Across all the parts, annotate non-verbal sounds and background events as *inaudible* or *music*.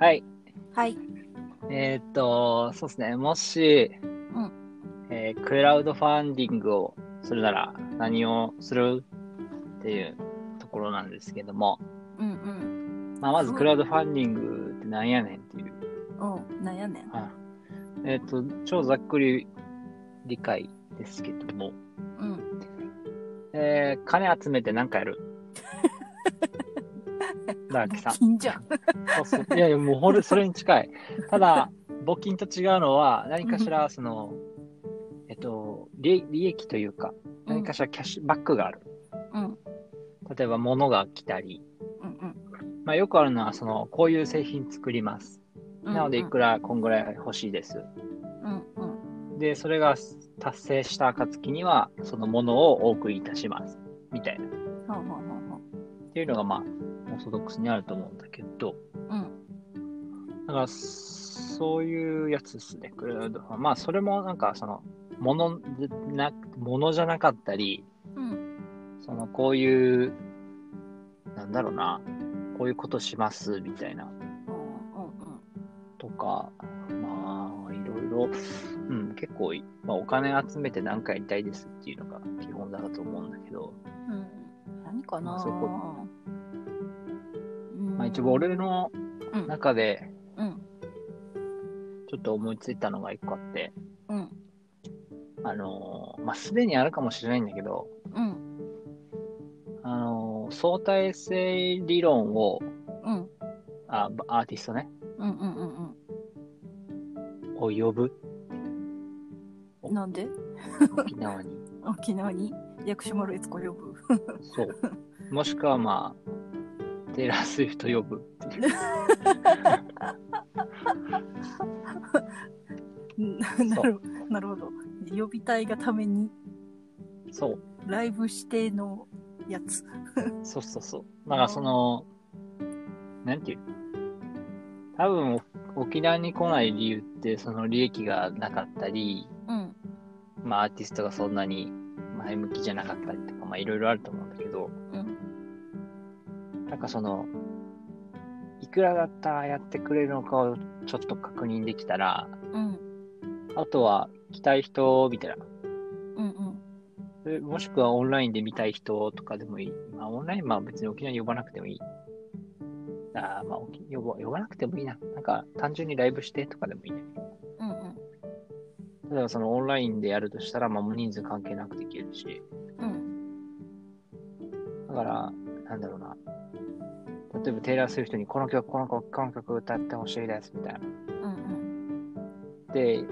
はい。はい。えーっと、そうですね。もし、うんえークラウドファンディングをするなら何をするっていうところなんですけども、うんうん。まあ、まずクラウドファンディングってなんやねんっていう。うん。なんやねん。はいえーっと、超ざっくり理解ですけども、うん。えー金集めて何かやる？*laughs* ダーキさん。金じゃん。そうそう。いやいや、もうほれ、それに近い。ただ、*laughs* 募金と違うのは、何かしら、その、えっと、利利益というか、何かしらキャッシュバックがある。うん。例えば、物が来たり、うんまあ、よくあるのは、その、こういう製品作ります。うん。なので、いくら、こんぐらい欲しいです。うんうん。で、それが達成した暁には、そのものをお送りいたします。みたいな。っていうのが、まあ、オーソドックスにあると思うんだけど、うん。だから、そういうやつですね、クラウドファン。まあ、それもなんか、その、ものでな、ものじゃなかったり、うん。その、こういう、なんだろうな、こういうことします、みたいな、うんうんとか、まあ、いろいろ、うん、結構、まあ、お金集めて何かやりたいですっていうのが基本だと思うんだけど、うん。うん。何かなまあそこうんまあ、一応俺のうん中で、うん。ちょっと思いついたのが一個あって、うん。あのーまあ、すでにあるかもしれないんだけど、うん。あのー相対性理論を、うん。あ、アーティストね、うんうんうんを呼ぶ、うん。なんで？沖縄に。*laughs* 沖縄に？薬師丸悦子呼ぶ。そう。もしくはまあ、テイラー・スウィフト呼ぶっていう。*laughs* *laughs* なるなるほど。呼びたいがためにそう。ライブ指定のやつ。そうそうそう。だからその、なんていう？多分、お沖縄に来ない理由って、その利益がなかったり、うん。まあアーティストがそんなに前向きじゃなかったりとか、まあいろいろあると思うんだけど、うん。なんかその、いくらだったらやってくれるのかをちょっと確認できたら、うん。あとは来たい人、みたいな。うんうん。でもしくはオンラインで見たい人とかでもいい。まあオンライン、まあ別に沖縄に呼ばなくてもいい。あーまあ沖呼ば呼ばなくてもいいな。なんか単純にライブしてとかでもいいね。うんうん。例えばそのオンラインでやるとしたら、まあもう人数関係なくできるし。うん。だから、なんだろうな。例えばテイラー・スウィフトにこの曲、この曲、この曲歌ってほしいです、みたいな。うんで、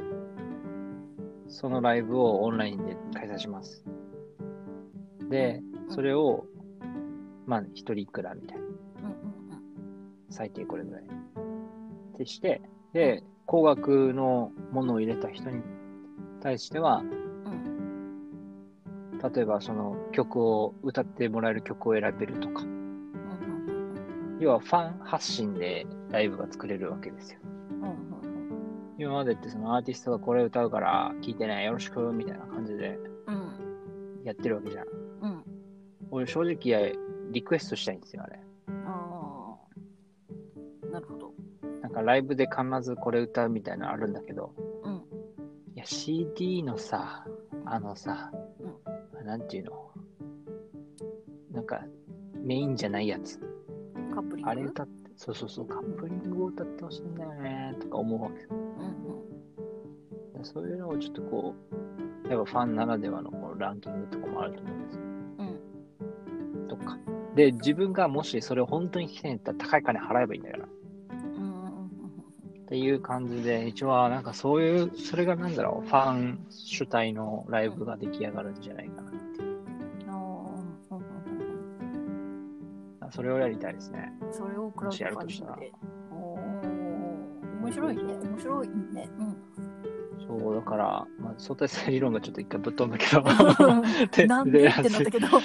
そのライブをオンラインで開催します。で、うんそれを、まあ、一人いくらみたいな。最低これぐらい。ってして、で、高額のものを入れた人に対しては、うん。例えばその曲を、歌ってもらえる曲を選べるとか。要はファン発信でライブが作れるわけですよ。うんうん。今までってそのアーティストがこれ歌うから聴いてね、よろしく、みたいな感じでうん。やってるわけじゃん。うん。俺正直リクエストしたいんですよ、あれ。ああ。なるほど。なんかライブで必ずこれ歌うみたいなのあるんだけど、うん。いや CD のさ、あのさ、なんていうの？なんかメインじゃないやつ。カップリング？あれ歌って、そうそうそう、カップリングを歌ってほしいんだよね、とか思うわけ。うんそういうのをちょっとこう、やっぱファンならではのこのランキングとかもあると思うんですよ。うん。とか。で、自分がもしそれを本当に聞きたいんだったら高い金払えばいいんだから。うん。うん。っていう感じで、一応はなんかそういう、それがなんだろう、ファン主体のライブが出来上がるんじゃないかなっていう。ああ。うんうん。それをやりたいですね。それをクラウドファンディングで。おお。面白いね。面白いね。うん。そう、だから、まあ、相対性理論がちょっと一回ぶっ飛んだけど、*laughs* でなんでってなったけど。*laughs*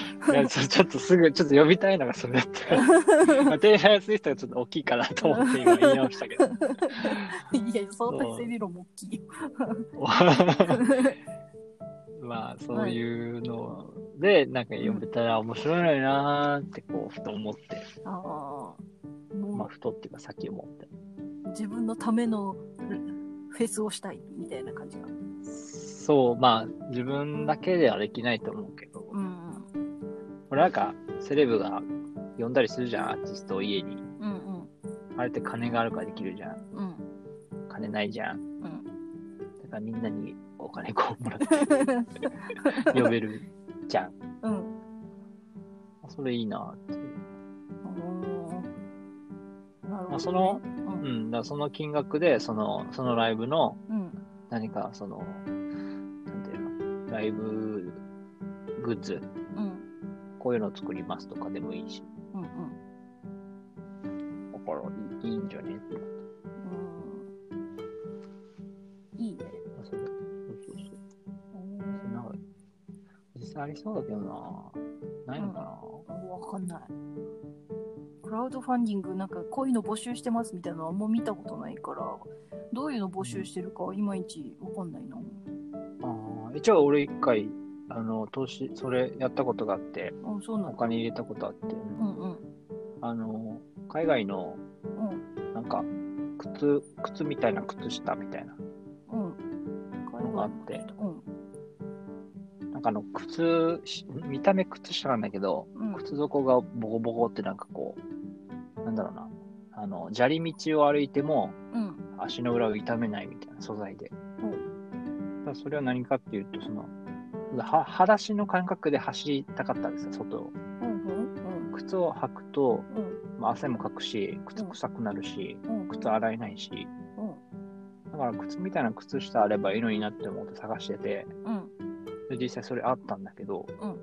ちょっとすぐ、ちょっと呼びたいのがそれだった。*laughs* まあ、テイラー・スウィフトがちょっと大きいかなと思って今言い直したけど。いや、相対性理論も大きいよ。まあ、そういうので、なんか呼べたら面白いなーって、こう、ふと思って、ああ。まあ、もふとっていうか、さっき思って。う、自分のためのフェスをしたいみたいな感じが。そう、まあ、自分だけではできないと思うけど、うん俺なんか、セレブが呼んだりするじゃん、アーティストを家に。うんうんあれって金があるからできるじゃん。うん金ないじゃん。うんだからみんなにお金こうもらって *laughs* 呼べるじゃん。うんそれいいなってなるほど、ねまあそのううんん、だその金額で、その、そのライブのうん。何かその、なんていうの、ライブグッズ、うん。こういうのを作りますとかでもいいし、うんうん。だからいいいいんじゃね？ってうん。いいね。そうそうそう。それなんか実際ありそうだけどな。ないのかな、わかんない。クラウドファンディングなんかこういうの募集してますみたいなのはあんま見たことないから、どういうの募集してるかいまいちわかんないな。あー一応俺一回、あの、投資、それやったことがあって、あ、そうな。お金入れたことあって、うんうん。あの、海外の、うんなんか、靴、靴みたいな靴下みたいなうん。海のがあって、うん。なんかあの、靴、し見た目靴下なんだけど、うん。靴底がボコボコってなんかなんだろうな、あの、砂利道を歩いてもうん。足の裏を痛めないみたいな素材で。うんだからそれは何かっていうと、その、は裸足の感覚で走りたかったんですよ、外を。うん。うん。靴を履くと、うん。まあ、汗もかくし、靴臭くなるし、うん。靴洗えないし、うん。だから靴みたいな靴下あればいいのになって思って探してて、うん。で実際それあったんだけど、うん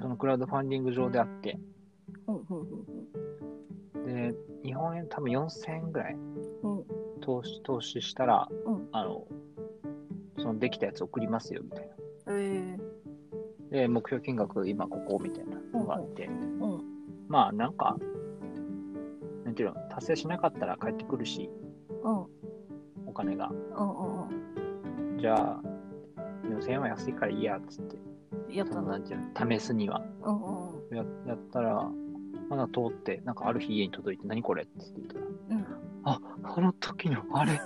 そのクラウドファンディング上であって、円多分4000円ぐらいうん。投資投資したら、うんあの、そのできたやつ送りますよみたいな。えで、目標金額今ここみたいなのがあって、ー。うん。まあなんか、なんていうの、達成しなかったら帰ってくるし、うん。お金が。うん。うん。じゃあ、4000円は安いからいいや、つって。やったな。そのなんていうの、試すには。うん。うん。ややったら、まだ通って、なんかある日家に届いて、何これって言ったら、うん。あ、あの時のあれ。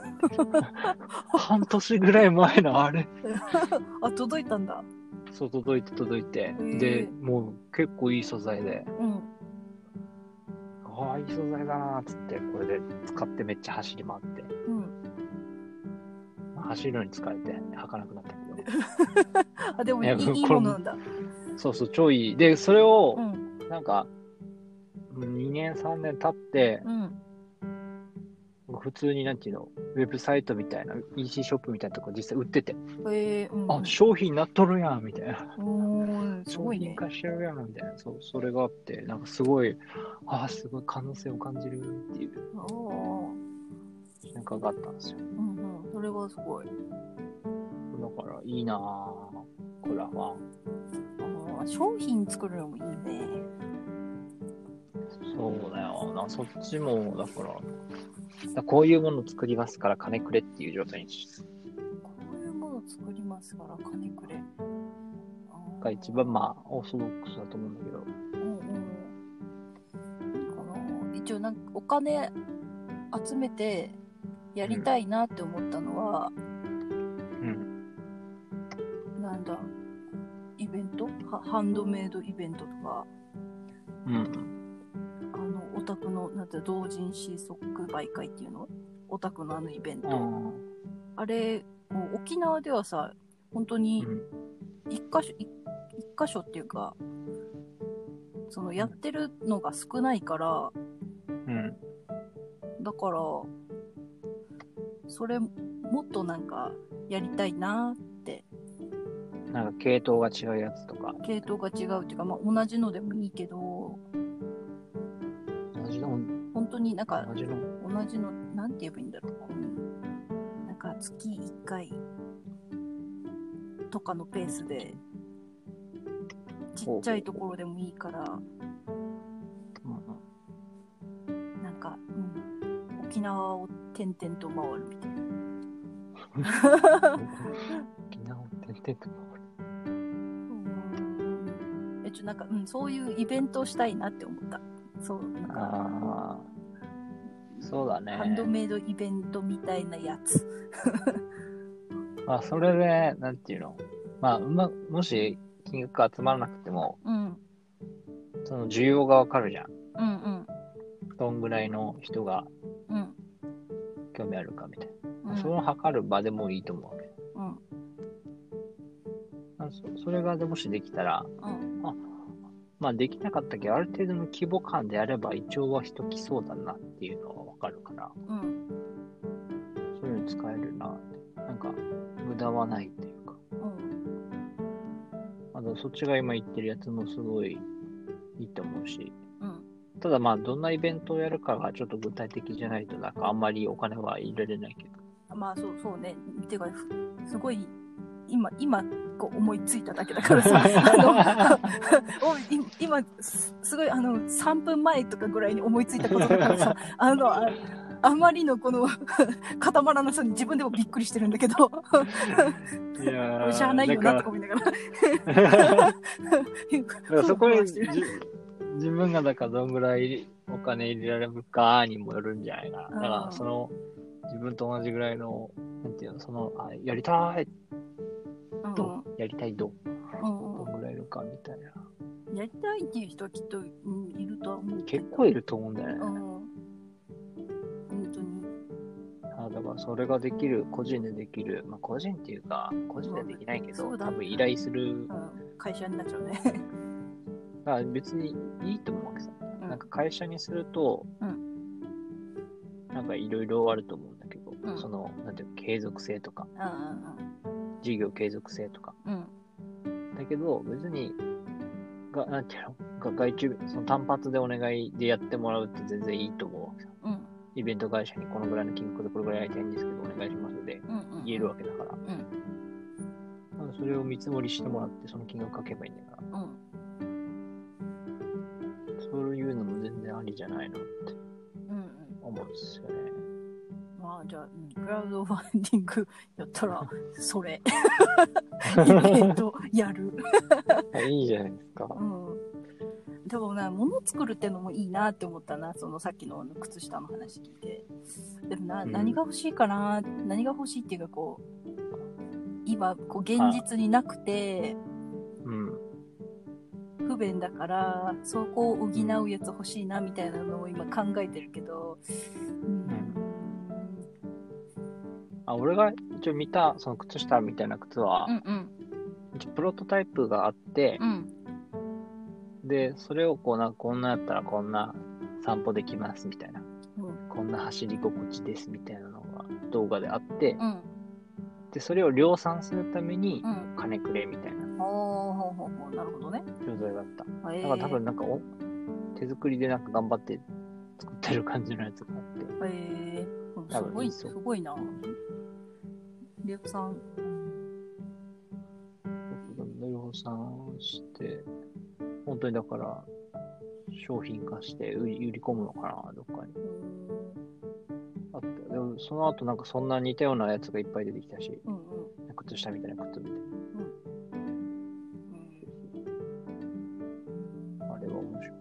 *laughs* 半年ぐらい前のあれ。*laughs* あ、届いたんだ。そう、届いて届いて。ーで、もう結構いい素材で、うん。ああ、いい素材だなーっつって、これで使ってめっちゃ走り回って。うん。まあ走るのに疲れて、履かなくなったけど。*laughs* あ、でもいいやいいものなんだ。そうそう、超いい。で、それをう、ん。なんか、2年、3年経って、うん。普通になんていうの、ウェブサイトみたいな、EC ショップみたいなとこ実際売ってて、えー、うん。あ、商品なっとるやん、みたいな。す商ごいね。品化してるやん、みたいな。そう、それがあって、なんかすごい、ああ、すごい可能性を感じるっていうああ。瞬間があったんですよ。うんうん。それはすごい。だから、いいなぁ、クラファン。あー商品作るのもいいね。そうだよな、そっちも、だから、だこういうもの作りますから金くれっていう状態にしこういうもの作りますから金くれ。が一番まあ、オーソドックスだと思うんだけど。うんうん。この一応なんかお金集めてやりたいなって思ったのは、うん。なんだイベント？はハンドメイドイベントとかうん。クのなんて同人誌即売会っていうの？オタクのあのイベント、うん。あれもう沖縄ではさ本当に一箇所、一一箇所っていうかそのやってるのが少ないからうん。だからそれもっとなんかやりたいなって。なんか系統が違うやつとか、系統が違うっていうか、まあ、同じのでもいいけど当になんか同じの、同じのなんて言えばいいんだろう、うん、なんか月1回とかのペースでちっちゃいところでもいいからうんなんか、うん、沖縄を転々と回るみたいな。沖縄を転々と回る。うん。えちょなんか、うん、そういうイベントをしたいなって思った。そう、なんか、あそうだハンドね。メイドイベントみたいなやつ。まあ、それで、なんていうの。まあ、うま、もし金額が集まらなくても、うん。その需要がわかるじゃん。うんうん。どんぐらいの人がうん。興味あるかみたいな。うん。それを測る場でもいいと思うわけ。うん。まあそそれがもしできたら、うん。まあできなかったけど、ある程度の規模感であれば、一応は人来そうだなっていうのはわかるから、うん。そういうの使えるなって。なんか、無駄はないっていうか。うん。あと、そっちが今言ってるやつもすごいいいと思うし、うん。ただまあ、どんなイベントをやるかがちょっと具体的じゃないと、なんかあんまりお金は入れれないけど。まあそうそうね。てか、ふすごい、今、今、こう思いついただけだからさ、*laughs* あの、*laughs* 今、すすごい、あの、3分前とかぐらいに思いついたことだからさ、*laughs* あの、ああまりのこの、固まらなさに自分でもびっくりしてるんだけど、いやしゃあないよなとか思いながら。そこに自分がだからどんぐらいお金入れられるかにもよるんじゃないかな。だかうんらその自分と同じぐらいの、なんていうの、その、あやりたいうんと、やりたいど、う？んどんぐらいいるかみたいな。うんやりたいっていう人はきっと、うんいるとは思う。結構いると思うんだよね。うん。本当に。あだからそれができる、個人でできる、まあ個人っていうか、個人ではできないけど、そうだ多分依頼する、うん、会社になっちゃうね。だから別にいいと思うわけさ。うんなんか会社にすると、うんなんかいろいろあると思うんだけど、うんその、なんていうの継続性とか、う事業継続性とか。んうんうん。だけど、別に、が、なんていうの、が外注、その単発でお願いでやってもらうって全然いいと思うわけさ。うん。うん。イベント会社にこのぐらいの金額でこれぐらいやりたいんですけど、お願いしますでうん。言えるわけだから。うん。まあそれを見積もりしてもらって、その金額書けばいいんだから。うん。そういうのも全然ありじゃないのってうん。うん。思うんですよね。まあ、じゃあ、うんクラウドファンディングやったら、それ。*laughs* イベントやる。いいじゃないですか。うん。でもな、物作るってのもいいなって思ったな、そのさっきの靴下の話聞いて。でもな、うん何が欲しいかな、何が欲しいっていうか、こう、今、こう、現実になくて、うん。不便だから、そこを補うやつ欲しいな、みたいなのを今考えてるけど、あ、俺が一応見た、その靴下みたいな靴は、うんうん。一応プロトタイプがあってう、ん。で、それをこうなんかこんなやったらこんな散歩できますみたいな。うん。こんな走り心地ですみたいなのが動画であって、うん。で、それを量産するためにうん。金くれみたいなほうほうほうほう。なるほどね。状態だった。えだから多分なんかお手作りでなんか頑張って作ってる感じのやつがあって。えー、多すごい、すごいな。リアクさん、量産して、本当にだから商品化して売り売り込むのかな、どっかに。あった。でもその後なんかそんな似たようなやつがいっぱい出てきたし、うんうん。靴下みたいな靴みたいな。あれは面白い。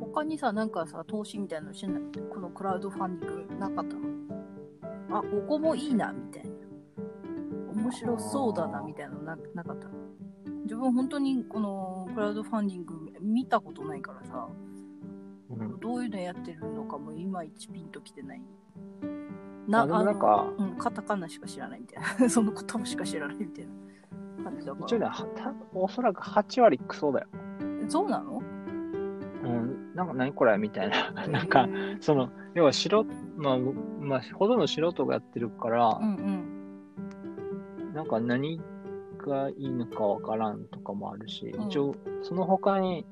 他にさ、なんかさ、投資みたいなのしないこのクラウドファンディングなかったの？あ、ここもいいな、みたいな。面白そうだな、みたいなのななかった？の自分本当にこのクラウドファンディング見たことないからさ、うん。どういうのやってるのかもいまいちピンときてない。あでもなんかうん、カタカナしか知らないみたいな。*laughs* その言葉しか知らないみたいな感じだ一応ね、おそらく8割クソだよ。ら。そうなの？うん。なんか何これみたいな。なんかその、要は素人、まあ、まあ、ほとんど素人がやってるからう、んうん。なんか何がいいのかわからんとかもあるし、うん一応、その他に、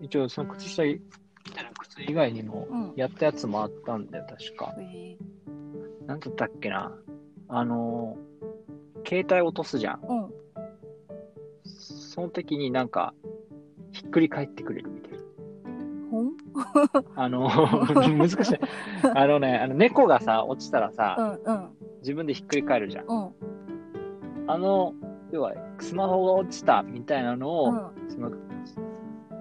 一応その靴下靴以外にもうん、やったやつもあったんだよ、確か。へなんだったっけな。あのー、携帯落とすじゃん。ーうん。その時になんか、ひっくり返ってくれるみたいな。あの、*laughs* 難しい。あのね、あの猫がさ、落ちたらうさ、んうん自分でひっくり返るじゃん。うんあの、要は、スマホが落ちたみたいなのを、うんその、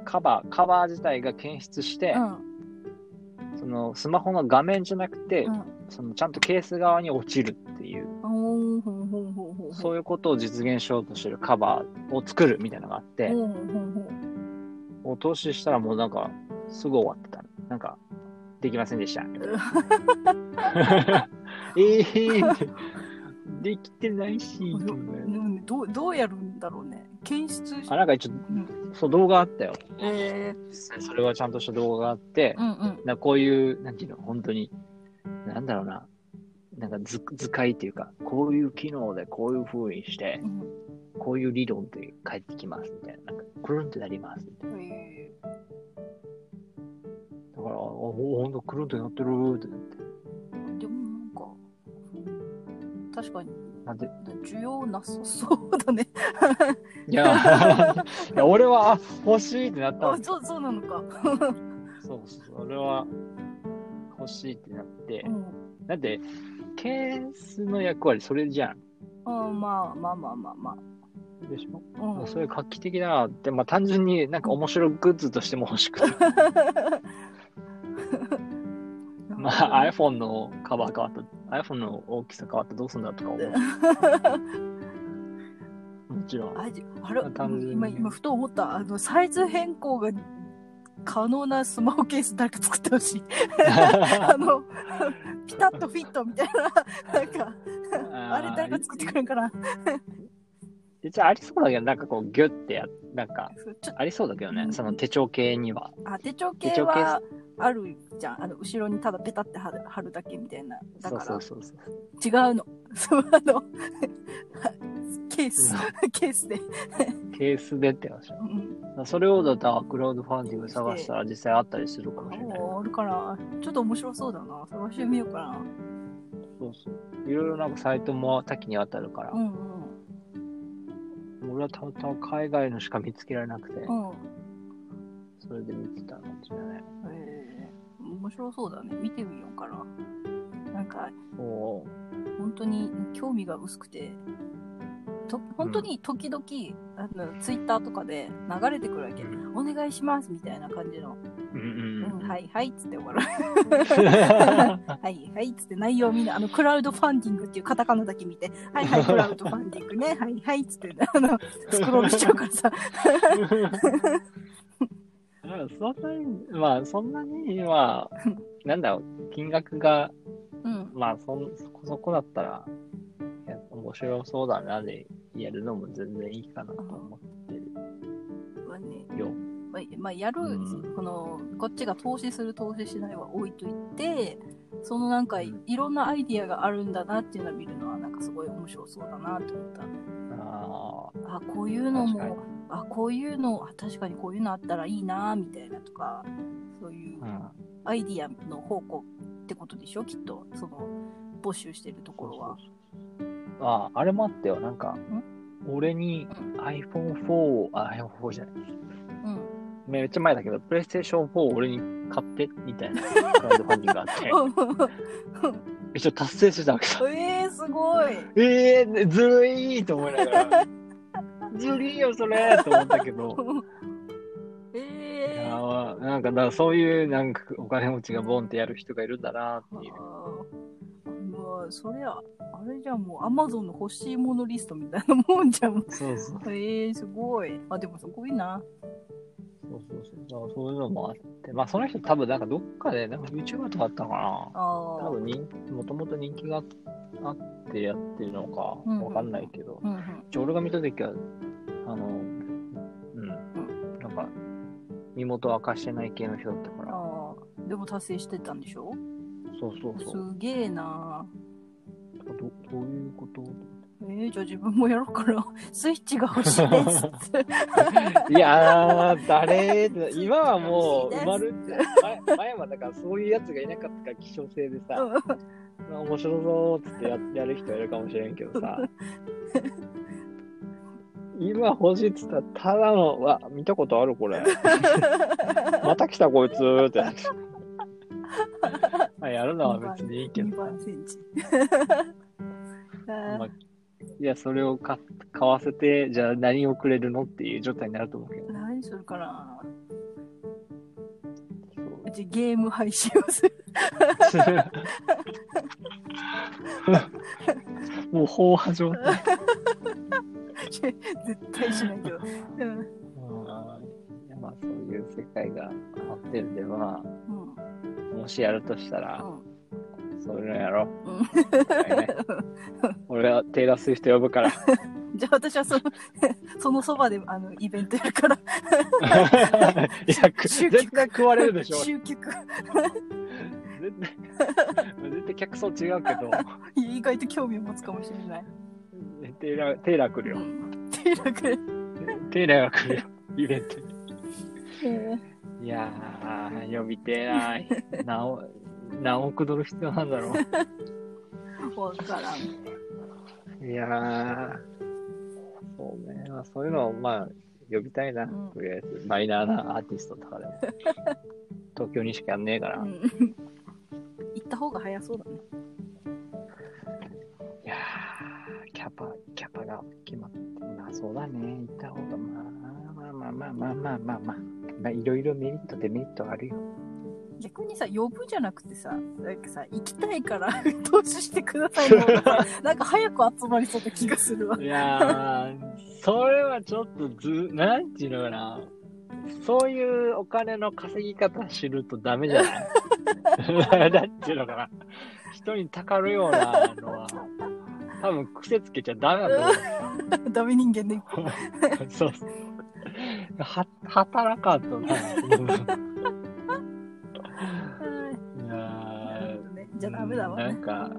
カバー、カバー自体が検出して、うんそのスマホの画面じゃなくて、うん。そのちゃんとケース側に落ちるっていう。そういうことを実現しようとしてるカバーを作るみたいなのがあって、ほんほんほんほん。もう投資したらもうなんか、すぐ終わってた。なんか、できませんでした。え *laughs* えーできてないし、どうどうやるんだろうね。検出しあ、なんか一応、うんそう動画あったよ。え実際それはちゃんとした動画があってー、、うんうん。なこういう、なんていうの、本当に、なんだろうな、なんか図図解っていうか、こういう機能でこういう風にしてう、んこういう理論で返ってきますみたいな、なんか、くるんってなりますみたいな。えだから、おほんとくるんってなってるってなって。確かになんで、需要なさそうだね。いや、*laughs* いや俺は、あ欲しいってなったあ、んそうそうなのか。そうそう、俺は欲しいってなってう、ん。だって、ケースの役割それじゃん。あまあまあまあまあまでしょ、あ。うん。そういう画期的だなって、まあ単純になんか面白いグッズとしても欲しくて。*laughs* まあ iPhone のカバー変わった、iPhone の大きさ変わったらどうすんだとか思う。*laughs* もちろん。あじあれ単純に今、今、ふと思った。あの、サイズ変更が可能なスマホケース誰か作ってほしい。*laughs* あの、ピタッとフィットみたいな。なんか、あれ誰か作ってくれんかな。一応ありそうだけど、なんかこうギュッてや、なんかありそうだけどねう、んその手帳系には。あ、手帳系手帳あるじゃん。あの、後ろにただペタって貼る貼るだけみたいな。だから、そうそうそう。違うの。*laughs* そう、あの、ケース、ケースで。ケースでって話。うん。それをだったらクラウドファンディング探したら実際あったりするかもしれない。あるかな。ちょっと面白そうだな。探してみようかな。そうそう。いろいろなんかサイトも多岐にわたるからう、ん俺はたまたま海外のしか見つけられなくて、うん。うん。それで見てた感じだね。えー、面白そうだね。見てみようかな。なんか、そ本当に興味が薄くて、と本当に時々、あのツイッターとかで流れてくるわけ。う。お願いしますみたいな感じの。うんう、うんん。はいはいっつって終わる。*laughs* はいはいっつって内容をみんな、あの、クラウドファンディングっていうカタカナだけ見て、はいはい、クラウドファンディングね、はいはいっつって、あの、スクロールしちゃうからさ。*laughs* うんそんなに、まあ、そんなに、まあ、なんだろう、金額が、うん。まあ、そんそこそこだったら、いや面白そうだなで、やるのも全然いいかなと思ってるまあね、よ。まあ、まあ、やる、うんこの、こっちが投資する投資しないは置いといて、そのなんかいろんなアイディアがあるんだなっていうのを見るのはなんかすごい面白そうだなと思った。あこういうのも、あ、こういうの、あ確かにこういうのあったらいいなみたいなとか、そういううん。アイディアの方向ってことでしょ？きっと、その、募集してるところは。ああ、あれもあったよ。なんか、俺に iPhone4、あ、iPhone4 じゃない。うん。めっちゃ前だけど、PlayStation 4を俺に買って、みたいな、クラウドファンディングがあって、*laughs* 一応達成してたわけさ。えー、すごい。えー、ずるいと思いながら、*laughs* ずるいよ、それと思ったけど、い *laughs* えー。やーなんか、だからそういう、なんか、お金持ちがボンってやる人がいるんだなっていう。あーまあ、そりゃ、あれじゃんもう、アマゾンの欲しいものリストみたいなもんじゃん。そうそう。えー、すごい。あ、でもすごいな。そうそうそう。だからそういうのもあって、まあ、その人多分、なんかどっかで、なんか YouTuber とかあったのかな。多分人気、もともと人気があってやってるのかわかんないけど、うんうん。俺が見たときは、あの、うん、なんか、身元明かしてない系の人だったから、ああ。でも達成してたんでしょ？そうそうそう。すげえな。どどういうこと？えー、じゃあ自分もやろうかな。*laughs* スイッチが欲しいです。いやー、誰 *laughs* 今はもう埋まるって。前前はだからそういうやつがいなかったから希少性でさ、面白そうっつってややる人いるかもしれんけどさ、今欲しいっつったら、ただの、わ、見たことあるこれ。*laughs* また来たこいつってなって。まあやるのは別にいいけ2ど。番センチ。まあ、いや、それをか買わせて、じゃあ何をくれるのっていう状態になると思うけど。何するかなそううちゲーム配信をする。*laughs* もう飽和状態。絶対しないけど。うん。まあそういう世界が待ってるんで、まうん。あ、もしやるとしたら、うん。そういうのやろ俺はテイラー・スウィフト呼ぶから。*laughs* じゃあ私はその、*laughs* そのそばであのイベントやるから、*laughs* いや、く集絶対食われるでしょ。集客。絶対、絶対客層違うけど、意外と興味を持つかもしれない。テイラー、テイラー来るよ。うん。テイラ君。テイラーが来るよ。イベントに。えいやー、呼びてえな。何億何億ドル必要なんだろう。ー、*laughs* わからん。いやー、そうね。まあ、そういうのを、まあ、呼びたいな、うんとりあえず。マイナーなアーティストとかでも。*laughs* 東京にしかやんねえから。いうん。行った方が早そうだね。やー、キャパ、キャパが決まって、まあそうだね。行った方が、まあ、まあまあまあまあまあまあまあ。まあ、いろいろメリット、デメリットあるよ。逆にさ、呼ぶじゃなくてさ、なんかさ、行きたいから *laughs* 投資してくださいの方がさ、*laughs* なんか早く集まりそうな気がするわ。いやー、それはちょっとず、なんていうのかな。そういうお金の稼ぎ方知るとダメじゃない？*laughs* だっていうのかな。人にたかるようなのは、多分癖つけちゃダメだと思ダメ人間で、う。そうそう。は、働かんとな。じゃあダメだわね。なんか、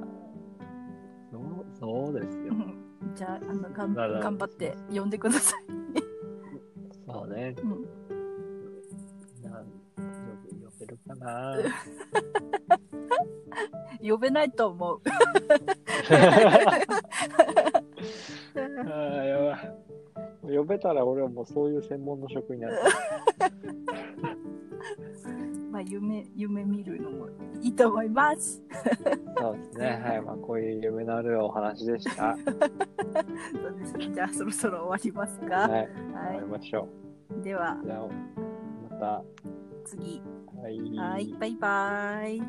そう、そうですよう。んじゃあ、あの、がん頑張って呼んでください。そうね。うんなん呼べ呼べるかな。呼べないと思う。*laughs* あーやばい。*laughs* 呼べたら俺はもうそういう専門の職になる。まあ、夢、夢見るのもいいと思います。そうですね。*laughs* はい。まあ、こういう夢のあるお話でした。そうですねじゃあ、そろそろ終わりますか。はい。は終わりましょい。ではう。、じゃあ、ま次。た。はい。はい、バイバイ。